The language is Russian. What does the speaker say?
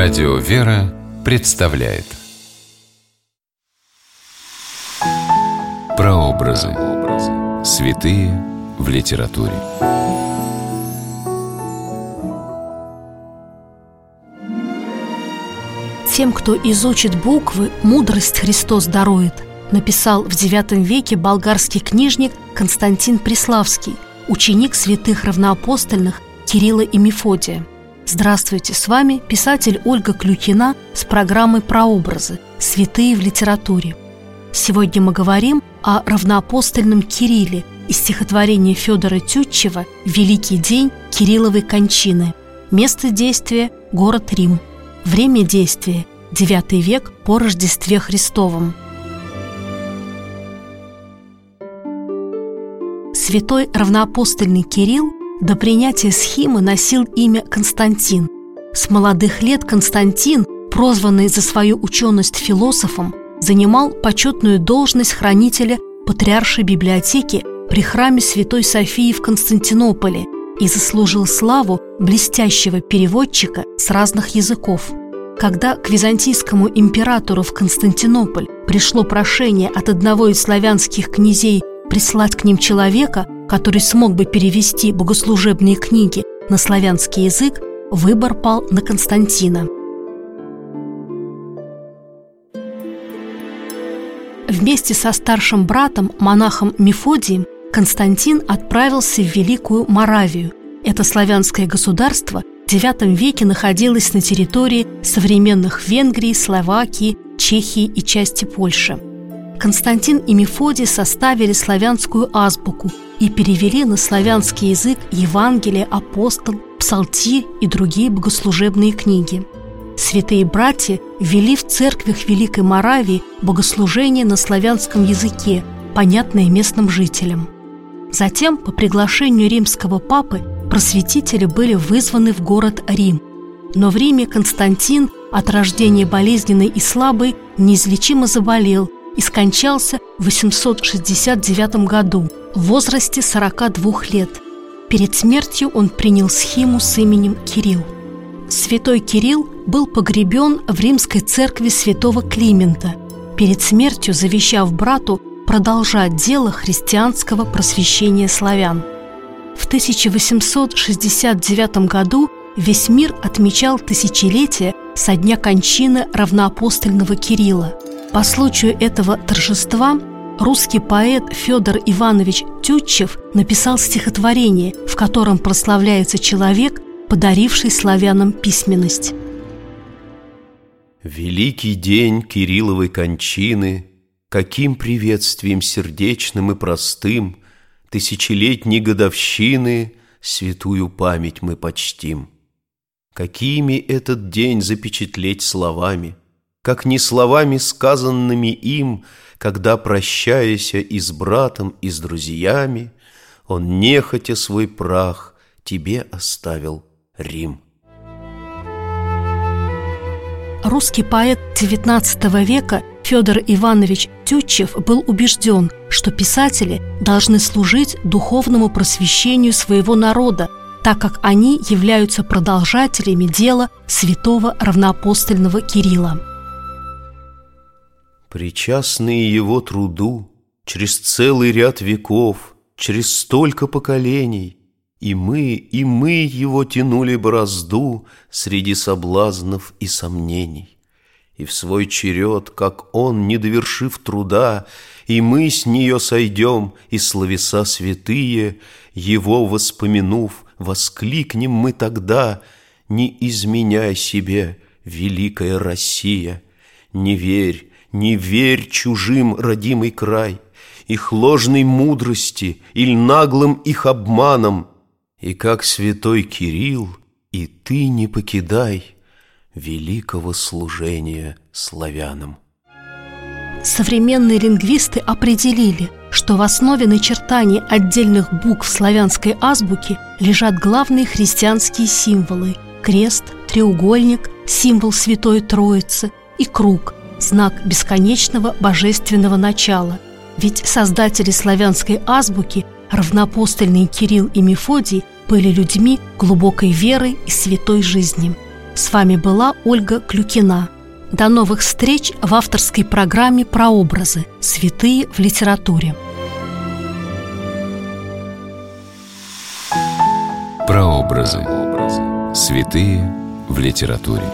Радио «Вера» представляет Прообразы. Святые в литературе. Тем, кто изучит буквы, мудрость Христос дарует, написал в IX веке болгарский книжник Константин Преславский, ученик святых равноапостольных Кирилла и Мефодия – Здравствуйте, с вами писатель Ольга Клюкина с программой «Прообразы. Святые в литературе». Сегодня мы говорим о равноапостольном Кирилле из стихотворения Федора Тютчева «Великий день Кирилловой кончины». Место действия – город Рим. Время действия – IX век по Рождестве Христовом. Святой равноапостольный Кирилл до принятия схимы носил имя Константин. С молодых лет Константин, прозванный за свою ученость философом, занимал почетную должность хранителя патриаршей библиотеки при храме Святой Софии в Константинополе и заслужил славу блестящего переводчика с разных языков. Когда к византийскому императору в Константинополь пришло прошение от одного из славянских князей прислать к ним человека, который смог бы перевести богослужебные книги на славянский язык, выбор пал на Константина. Вместе со старшим братом, монахом Мефодием, Константин отправился в Великую Моравию. Это славянское государство в IX веке находилось на территории современных Венгрии, Словакии, Чехии и части Польши – Константин и Мефодий составили славянскую азбуку и перевели на славянский язык Евангелие, апостол, псалтирь и другие богослужебные книги. Святые братья ввели в церквях Великой Моравии богослужение на славянском языке, понятное местным жителям. Затем, по приглашению римского папы, просветители были вызваны в город Рим. Но в Риме Константин, от рождения болезненный и слабый, неизлечимо заболел – и скончался в 869 году в возрасте 42 лет. Перед смертью он принял схему с именем Кирилл. Святой Кирилл был погребен в римской церкви святого Климента, перед смертью завещав брату продолжать дело христианского просвещения славян. В 1869 году весь мир отмечал тысячелетие со дня кончины равноапостольного Кирилла – по случаю этого торжества русский поэт Федор Иванович Тютчев написал стихотворение, в котором прославляется человек, подаривший славянам письменность. Великий день Кирилловой кончины, Каким приветствием сердечным и простым Тысячелетней годовщины Святую память мы почтим. Какими этот день запечатлеть словами – как не словами сказанными им, когда, прощаясь и с братом, и с друзьями, он, нехотя свой прах, тебе оставил Рим. Русский поэт XIX века Федор Иванович Тютчев был убежден, что писатели должны служить духовному просвещению своего народа, так как они являются продолжателями дела святого равноапостольного Кирилла. Причастные его труду Через целый ряд веков, Через столько поколений, И мы, и мы его тянули борозду Среди соблазнов и сомнений. И в свой черед, как он, не довершив труда, И мы с нее сойдем, и словеса святые, Его воспомянув, воскликнем мы тогда, Не изменяй себе, великая Россия, Не верь, не верь чужим родимый край, Их ложной мудрости или наглым их обманом, И как святой Кирилл, и ты не покидай Великого служения славянам. Современные лингвисты определили, что в основе начертаний отдельных букв славянской азбуки лежат главные христианские символы – крест, треугольник, символ Святой Троицы и круг, знак бесконечного божественного начала. Ведь создатели славянской азбуки, равнопостольные Кирилл и Мефодий, были людьми глубокой веры и святой жизни. С вами была Ольга Клюкина. До новых встреч в авторской программе «Прообразы. Святые в литературе». Прообразы. Святые в литературе.